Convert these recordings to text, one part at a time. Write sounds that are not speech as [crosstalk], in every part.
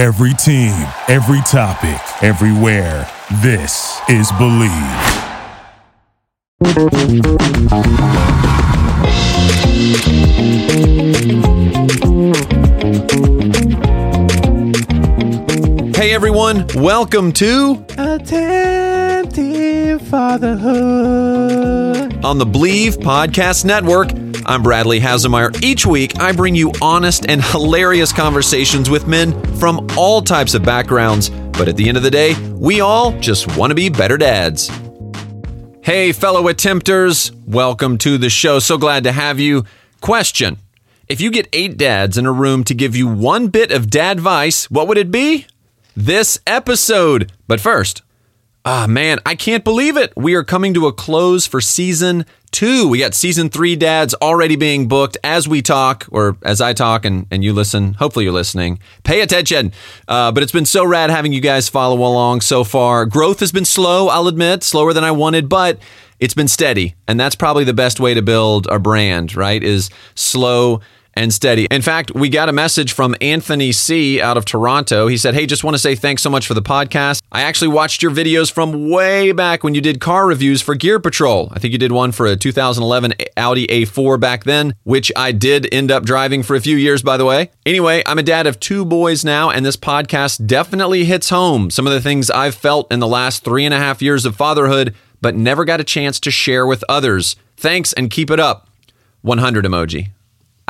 Every team, every topic, everywhere. This is Bleav. Hey everyone, welcome to Attempting Fatherhood. on the Bleav Podcast Network. I'm Bradley Hasemeyer. Each week, I bring you honest and hilarious conversations with men from all types of backgrounds. But at the end of the day, we all just want to be better dads. Hey, fellow attempters, welcome to the show. So glad to have you. Question If you get eight dads in a room to give you one bit of dad advice, what would it be? This episode. But first, Ah, man, I can't believe it. We are coming to a close for season two. We got season three dads already being booked as we talk, or as I talk and, and you listen. Hopefully, you're listening. Pay attention. Uh, but it's been so rad having you guys follow along so far. Growth has been slow, I'll admit, slower than I wanted, but it's been steady. And that's probably the best way to build a brand, right? Is slow and steady. In fact, we got a message from Anthony C. out of Toronto. He said, Hey, just want to say thanks so much for the podcast. I actually watched your videos from way back when you did car reviews for Gear Patrol. I think you did one for a 2011 Audi A4 back then, which I did end up driving for a few years, by the way. Anyway, I'm a dad of two boys now, and this podcast definitely hits home some of the things I've felt in the last three and a half years of fatherhood, but never got a chance to share with others. Thanks and keep it up. 100 emoji.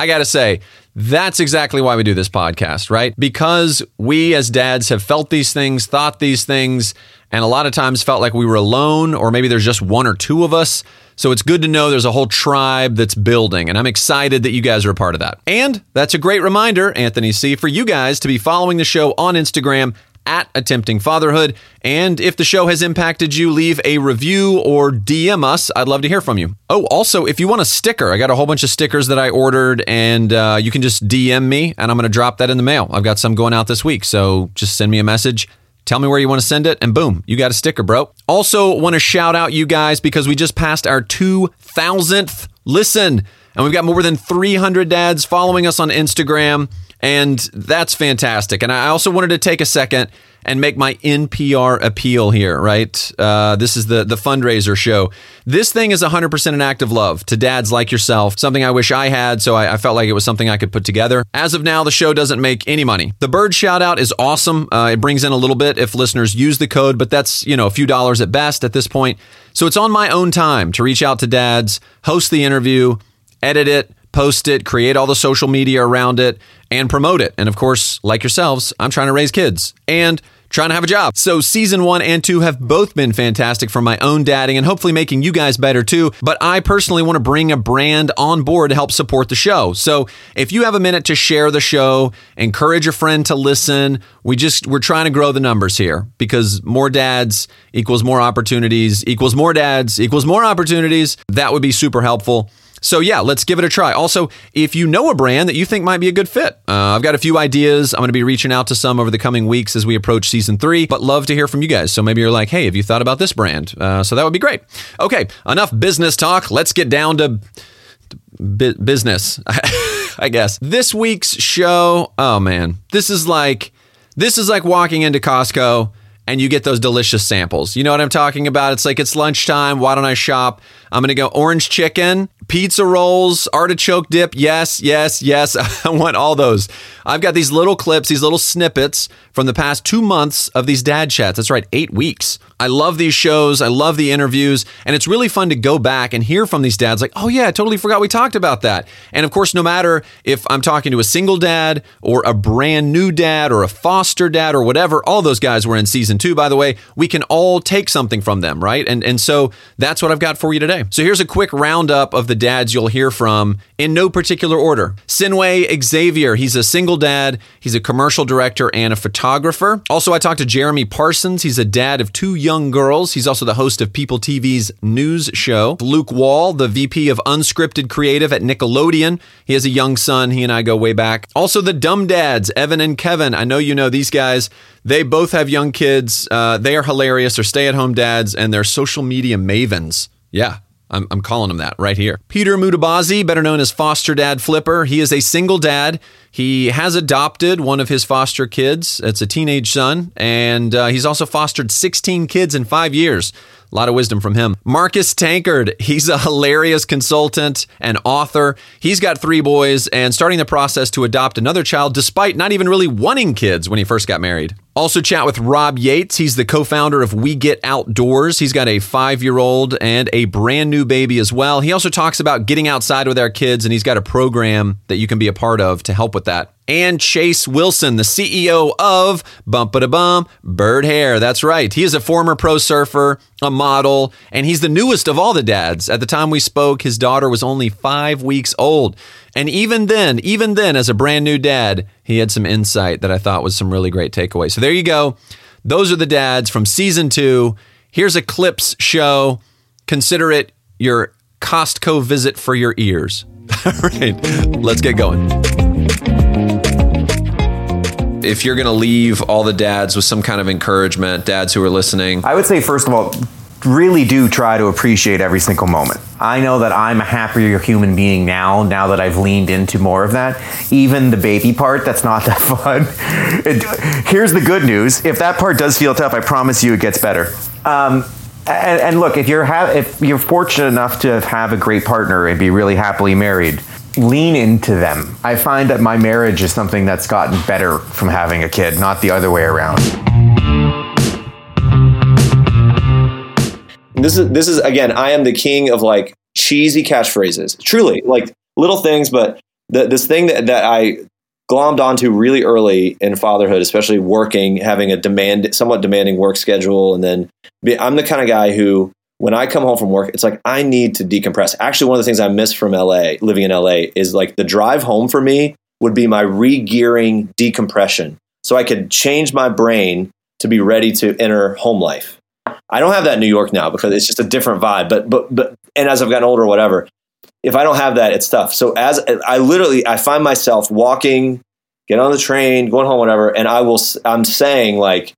I got to say, that's exactly why we do this podcast, right? Because we as dads have felt these things, thought these things, and a lot of times felt like we were alone, or maybe there's just one or two of us. So it's good to know there's a whole tribe that's building, and I'm excited that you guys are a part of that. And that's a great reminder, Anthony C., for you guys to be following the show on Instagram at Attempting Fatherhood. And if the show has impacted you, leave a review or DM us. I'd love to hear from you. Oh, also, if you want a sticker, I got a whole bunch of stickers that I ordered, and uh, you can just DM me, and I'm going to drop that in the mail. I've got some going out this week. So just send me a message. Tell me where you want to send it, and boom, you got a sticker, bro. Also, want to shout out you guys because we just passed our 2,000th listen, and we've got more than 300 dads following us on Instagram. And that's fantastic. And I also wanted to take a second and make my NPR appeal here, right? Uh, this is the, the fundraiser show. This thing is 100% an act of love to dads like yourself, something I wish I had, so I, I felt like it was something I could put together. As of now, the show doesn't make any money. The bird shout out is awesome. Uh, it brings in a little bit if listeners use the code, but that's, you know, a few dollars at best at this point. So it's on my own time to reach out to dads, host the interview, edit it, post it, create all the social media around it, and promote it. And of course, like yourselves, I'm trying to raise kids and trying to have a job. So season one and two have both been fantastic for my own dadding and hopefully making you guys better too. But I personally want to bring a brand on board to help support the show. So if you have a minute to share the show, encourage a friend to listen. We just we're trying to grow the numbers here because more dads equals more opportunities equals more dads equals more opportunities. That would be super helpful. So yeah, let's give it a try. Also, if you know a brand that you think might be a good fit, uh, I've got a few ideas. I'm going to be reaching out to some over the coming weeks as we approach season three. But love to hear from you guys. So maybe you're like, hey, have you thought about this brand? Uh, so that would be great. Okay, enough business talk. Let's get down to bu- business. [laughs] I guess this week's show. Oh man, this is like this is like walking into Costco and you get those delicious samples. You know what I'm talking about? It's like it's lunchtime. Why don't I shop? I'm going to go orange chicken, pizza rolls, artichoke dip. Yes, yes, yes. [laughs] I want all those. I've got these little clips, these little snippets from the past two months of these dad chats. That's right, eight weeks. I love these shows. I love the interviews. And it's really fun to go back and hear from these dads like, oh, yeah, I totally forgot we talked about that. And of course, no matter if I'm talking to a single dad or a brand new dad or a foster dad or whatever, all those guys were in season two, by the way, we can all take something from them, right? And, and so that's what I've got for you today. So here's a quick roundup of the dads you'll hear from in no particular order. Sinway Xavier, he's a single dad, he's a commercial director and a photographer. Also, I talked to Jeremy Parsons, he's a dad of two young girls. He's also the host of People TV's news show. Luke Wall, the VP of unscripted creative at Nickelodeon. He has a young son. He and I go way back. Also, the Dumb Dads, Evan and Kevin. I know you know these guys. They both have young kids. Uh, they are hilarious. They're stay at home dads and they're social media mavens. Yeah, I'm, I'm calling him that right here. Peter Mutabazi, better known as Foster Dad Flipper, he is a single dad. He has adopted one of his foster kids. It's a teenage son, and uh, he's also fostered 16 kids in five years. A lot of wisdom from him. Marcus Tankard, he's a hilarious consultant and author. He's got three boys and starting the process to adopt another child despite not even really wanting kids when he first got married. Also, chat with Rob Yates. He's the co founder of We Get Outdoors. He's got a five year old and a brand new baby as well. He also talks about getting outside with our kids, and he's got a program that you can be a part of to help with that and Chase Wilson, the CEO of Bump a Bum Bird Hair. That's right. He is a former pro surfer, a model, and he's the newest of all the dads. At the time we spoke, his daughter was only five weeks old. And even then, even then, as a brand new dad, he had some insight that I thought was some really great takeaways. So there you go. Those are the dads from season two. Here's a clips show. Consider it your Costco visit for your ears. [laughs] All right, let's get going if you're going to leave all the dads with some kind of encouragement, dads who are listening? I would say, first of all, really do try to appreciate every single moment. I know that I'm a happier human being now, now that I've leaned into more of that. Even the baby part, that's not [laughs] that fun. It, here's the good news if that part does feel tough, I promise you it gets better. Um, and, and, look, if you're ha- if you're fortunate enough to have a great partner and be really happily married, lean into them. I find that my marriage is something that's gotten better from having a kid, not the other way around. This is this is again, I am the king of like cheesy catchphrases. Truly, like little things, but the, this thing that, that I glommed onto really early in fatherhood, especially working, having a demand, somewhat demanding work schedule, and then be, I'm the kind of guy who when I come home from work, it's like I need to decompress. Actually, one of the things I miss from LA, living in LA, is like the drive home for me would be my re-gearing decompression. So I could change my brain to be ready to enter home life. I don't have that in New York now because it's just a different vibe. But but but and as I've gotten older, whatever. If I don't have that, it's tough. So as I literally, I find myself walking, get on the train, going home, whatever, and I will. I'm saying like,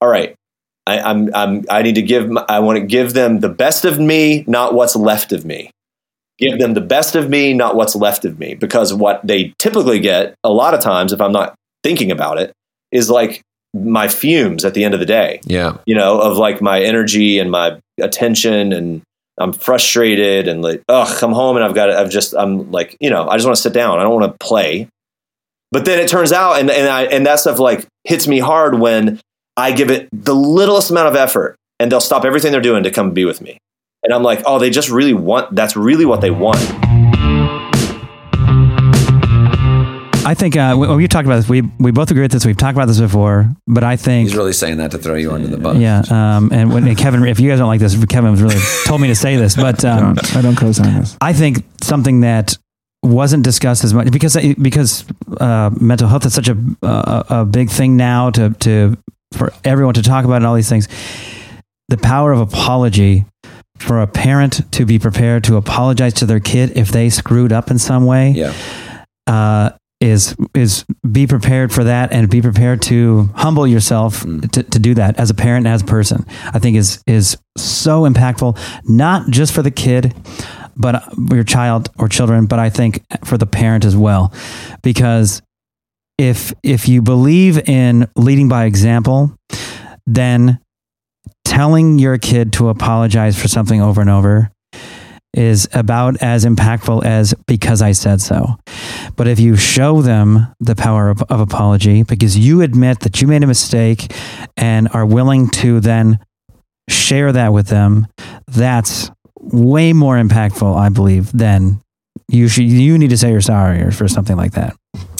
all right, I, I'm, I'm, I need to give, I want to give them the best of me, not what's left of me. Give them the best of me, not what's left of me. Because what they typically get a lot of times, if I'm not thinking about it, is like my fumes at the end of the day. Yeah. You know, of like my energy and my attention and I'm frustrated and like, ugh, come home and I've got, I've just, I'm like, you know, I just want to sit down. I don't want to play. But then it turns out, and, and I, and that stuff like hits me hard when I give it the littlest amount of effort and they'll stop everything they're doing to come be with me. And I'm like, oh, they just really want, that's really what they want. I think uh, we, we talked about this. We we both agree with this. We've talked about this before, but I think he's really saying that to throw you under the bus. Yeah, um, and Evan and Kevin, if you guys don't like this, Kevin was really told me to say this, but um, don't, I don't co-sign this. I think something that wasn't discussed as much because because uh, mental health is such a, a, a big thing now to to for everyone to talk about and all these things. The power of apology for a parent to be prepared to apologize to their kid if they screwed up in some way. Yeah. Uh, is is be prepared for that and be prepared to humble yourself mm. to, to do that as a parent as a person i think is is so impactful not just for the kid but your child or children but i think for the parent as well because if if you believe in leading by example, then telling your kid to apologize for something over and over is about as impactful as because I said so. But if you show them the power of, of, apology because you admit that you made a mistake and are willing to then share that with them, that's way more impactful, I believe, than you should you need to say you're sorry for something like that.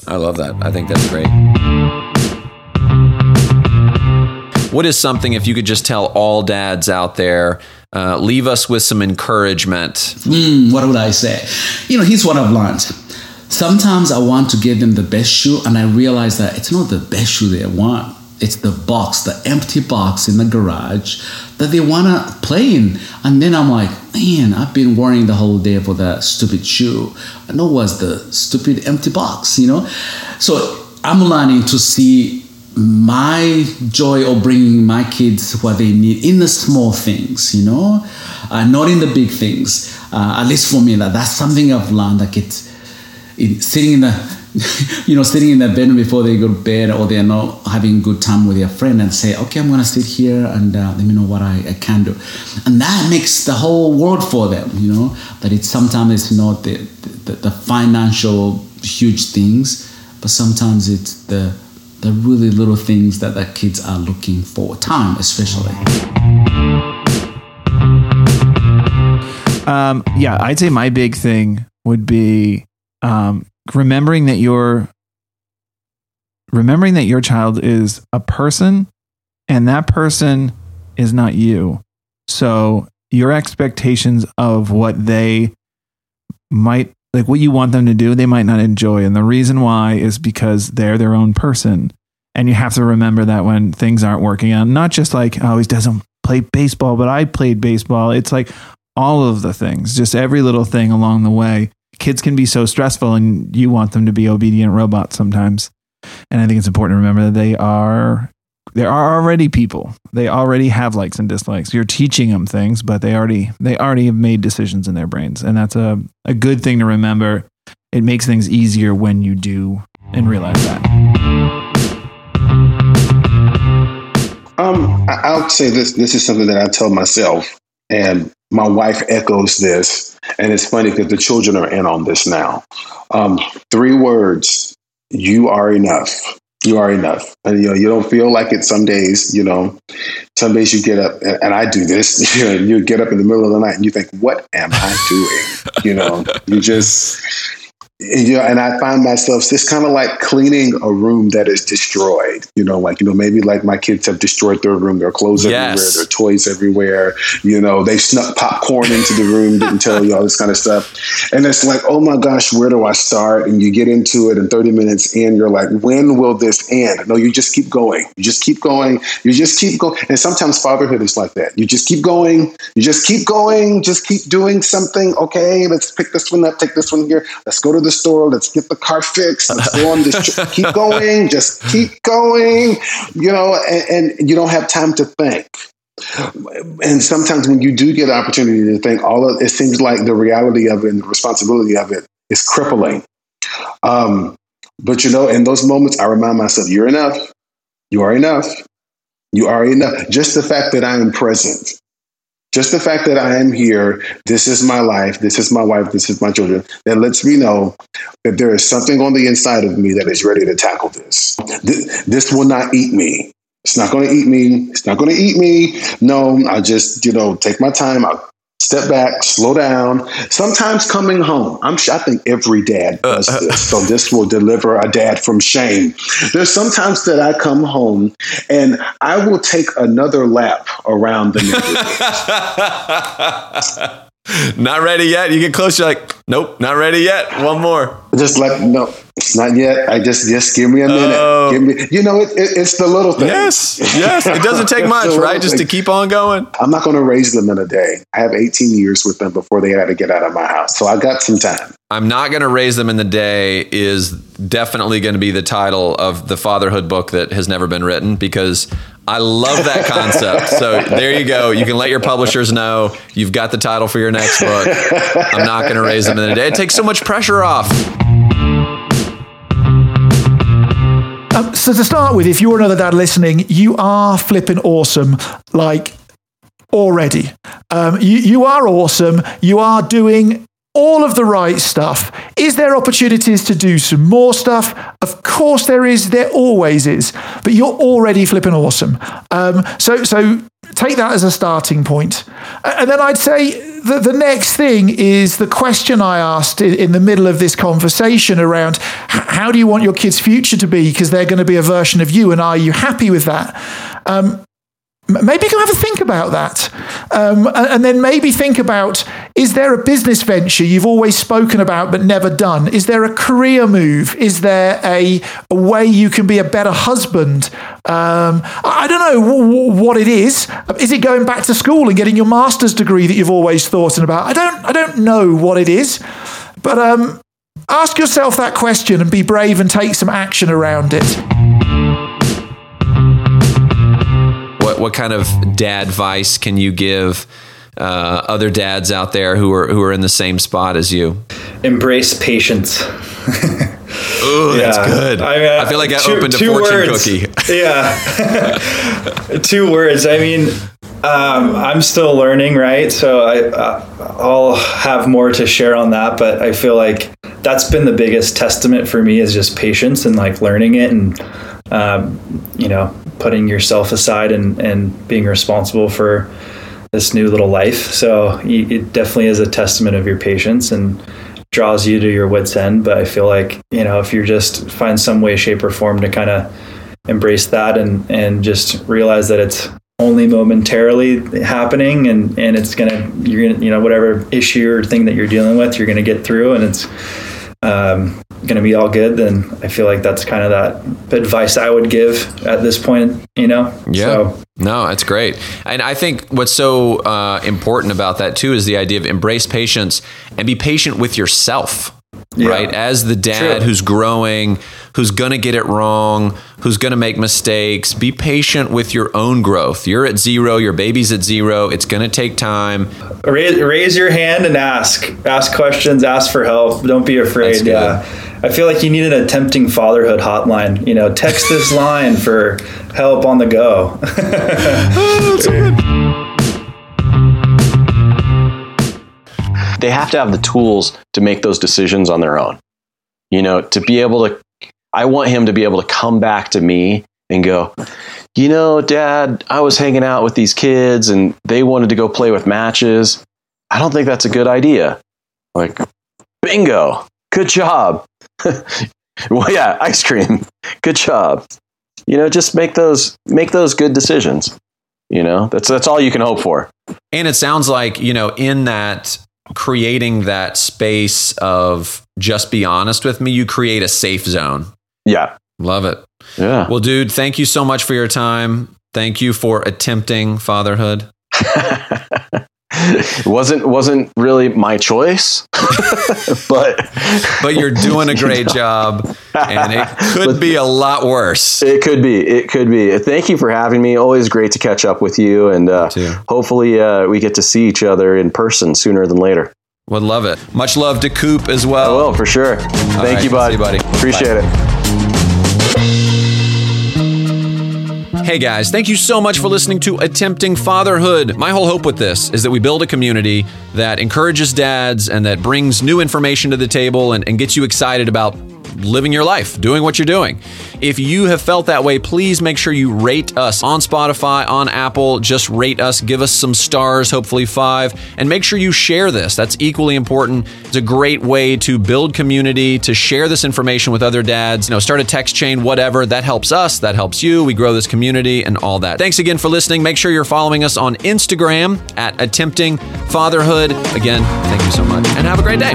I love that. I think that's great. What is something, if you could just tell all dads out there, uh, leave us with some encouragement? Mm, what would I say? You know, here's what I've learned. Sometimes I want to give them the best shoe, and I realize that it's not the best shoe they want it's the box, the empty box in the garage that they want to play in. And then I'm like, man, I've been worrying the whole day for that stupid shoe. I know what's the stupid empty box, you know? So I'm learning to see my joy of bringing my kids what they need in the small things, you know, uh, not in the big things. Uh, at least for me, that that's something I've learned. It's in, sitting in the [laughs] you know, sitting in their bedroom before they go to bed or they're not having good time with their friend and say, okay, I'm going to sit here and uh, let me know what I, I, can do. And that makes the whole world for them, you know, that it's sometimes it's not the, the, the financial huge things, but sometimes it's the, the really little things that the kids are looking for, time especially. Um, yeah, I'd say my big thing would be um, remembering that your remembering that your child is a person and that person is not you. So your expectations of what they might like what you want them to do, they might not enjoy. And the reason why is because they're their own person. And you have to remember that when things aren't working out, not just like, oh, he doesn't play baseball, but I played baseball. It's like all of the things, just every little thing along the way kids can be so stressful and you want them to be obedient robots sometimes. And I think it's important to remember that they are they are already people. They already have likes and dislikes. You're teaching them things, but they already they already have made decisions in their brains. And that's a, a good thing to remember. It makes things easier when you do and realize that. Um, I'll say this. This is something that I tell myself, and my wife echoes this, and it's funny because the children are in on this now. Um, three words: "You are enough." You are enough, and you know you don't feel like it. Some days, you know, some days you get up, and, and I do this. [laughs] You know, you get up in the middle of the night and you think, "What am I doing?" you know, you just and, you know, and I find myself just kind of like cleaning a room that is destroyed. You know, like you know, maybe like my kids have destroyed their room, their clothes yes. everywhere, their toys everywhere. You know, they snuck popcorn into the room, didn't tell you all this kind of stuff, and it's like, oh my gosh, where do I start? And you get into it, and thirty minutes in, you're like, when will this end? No, you just keep going. You just keep going. You just keep going. And sometimes fatherhood is like that. You just keep going. You just keep going. Just keep doing something. Okay, let's pick this one up. Take this one here. Let's go to the the store. Let's get the car fixed. Let's go on this trip. keep [laughs] going. Just keep going. You know, and, and you don't have time to think. And sometimes when you do get an opportunity to think, all of it seems like the reality of it and the responsibility of it is crippling. Um, but you know, in those moments, I remind myself, you're enough. You are enough. You are enough. Just the fact that I am present just the fact that I am here, this is my life, this is my wife, this is my children, that lets me know that there is something on the inside of me that is ready to tackle this. This, this will not eat me. It's not going to eat me. It's not going to eat me. No, I just, you know, take my time. I'll step back, slow down. Sometimes coming home, I'm I think every dad does uh, uh. this, [laughs] so this will deliver a dad from shame. There's sometimes that I come home and I will take another lap around the neighborhood. [laughs] not ready yet. You get close, you're like, nope, not ready yet. One more. Just like no, it's not yet. I just just give me a minute. Uh, give me, you know, it, it, it's the little things. Yes, yes. It doesn't take [laughs] much, right? Just to keep on going. I'm not going to raise them in a day. I have 18 years with them before they had to get out of my house, so I got some time. I'm not going to raise them in the day is definitely going to be the title of the fatherhood book that has never been written because I love that concept. so there you go. You can let your publishers know you've got the title for your next book. I'm not going to raise them in the day. It takes so much pressure off. So to start with, if you're another dad listening, you are flipping awesome. Like already, um, you you are awesome. You are doing all of the right stuff. Is there opportunities to do some more stuff? Of course there is. There always is. But you're already flipping awesome. Um, so so take that as a starting point. And then I'd say the, the next thing is the question I asked in, in the middle of this conversation around how do you want your kids' future to be? Because they're going to be a version of you, and are you happy with that? Um, maybe go have a think about that. Um, and then maybe think about is there a business venture you've always spoken about but never done? Is there a career move? Is there a, a way you can be a better husband? Um, I don't know w- what it is. Is it going back to school and getting your master's degree that you've always thought about? I don't, I don't know what it is. But um, ask yourself that question and be brave and take some action around it. what kind of dad advice can you give uh, other dads out there who are who are in the same spot as you? Embrace patience. [laughs] Ooh, that's good. I, mean, I feel like I two, opened a fortune words. cookie. [laughs] Yeah, [laughs] two words. I mean, um, I'm still learning, right? So I, uh, I'll have more to share on that. But I feel like that's been the biggest testament for me is just patience and like learning it and um, you know putting yourself aside and and being responsible for this new little life. So it definitely is a testament of your patience and draws you to your wits end. But I feel like you know if you just find some way, shape, or form to kind of embrace that and and just realize that it's only momentarily happening and and it's gonna you're gonna you know whatever issue or thing that you're dealing with you're gonna get through and it's um, going to be all good, then I feel like that's kind of that advice I would give at this point, you know? Yeah. So. No, that's great. And I think what's so uh, important about that too is the idea of embrace patience and be patient with yourself yeah. right? As the dad True. who's growing, who's going to get it wrong, who's going to make mistakes, be patient with your own growth. You're at zero, your baby's at zero. It's going to take time. Raise, raise your hand and ask. Ask questions, ask for help. Don't be afraid. Yeah. I feel like you need an attempting fatherhood hotline. You know, text this [laughs] line for help on the go. [laughs] oh, they have to have the tools to make those decisions on their own. You know, to be able to, I want him to be able to come back to me and go, you know, dad, I was hanging out with these kids and they wanted to go play with matches. I don't think that's a good idea. Like, bingo, good job. [laughs] well, yeah, ice cream, [laughs] good job. You know, just make those make those good decisions. You know, that's that's all you can hope for. And it sounds like you know in that creating that space of just be honest with me, you create a safe zone. Yeah. Love it. Yeah. Well, dude, thank you so much for your time. Thank you for attempting fatherhood. [laughs] it [laughs] wasn't wasn't really my choice, [laughs] but but you're doing a great [laughs] job, and it could be a lot worse. It could be. It could be. Thank you for having me. Always great to catch up with you, and uh, hopefully uh, we get to see each other in person sooner than later. Would love it. Much love to Coop as well. I will for sure. Thank right, you, bud. You, buddy. Appreciate Bye. it. Hey guys, thank you so much for listening to Attempting Fatherhood. My whole hope with this is that we build a community that encourages dads and that brings new information to the table and, and gets you excited about living your life, doing what you're doing. If you have felt that way, please make sure you rate us on Spotify, on Apple. Just rate us, give us some stars, hopefully five, and make sure you share this. That's equally important. It's a great way to build community, to share this information with other dads. You know, start a text chain, whatever. That helps us, that helps you. We grow this community and all that. Thanks again for listening. Make sure you're following us on Instagram at Attempting Fatherhood. Again, thank you so much and have a great day.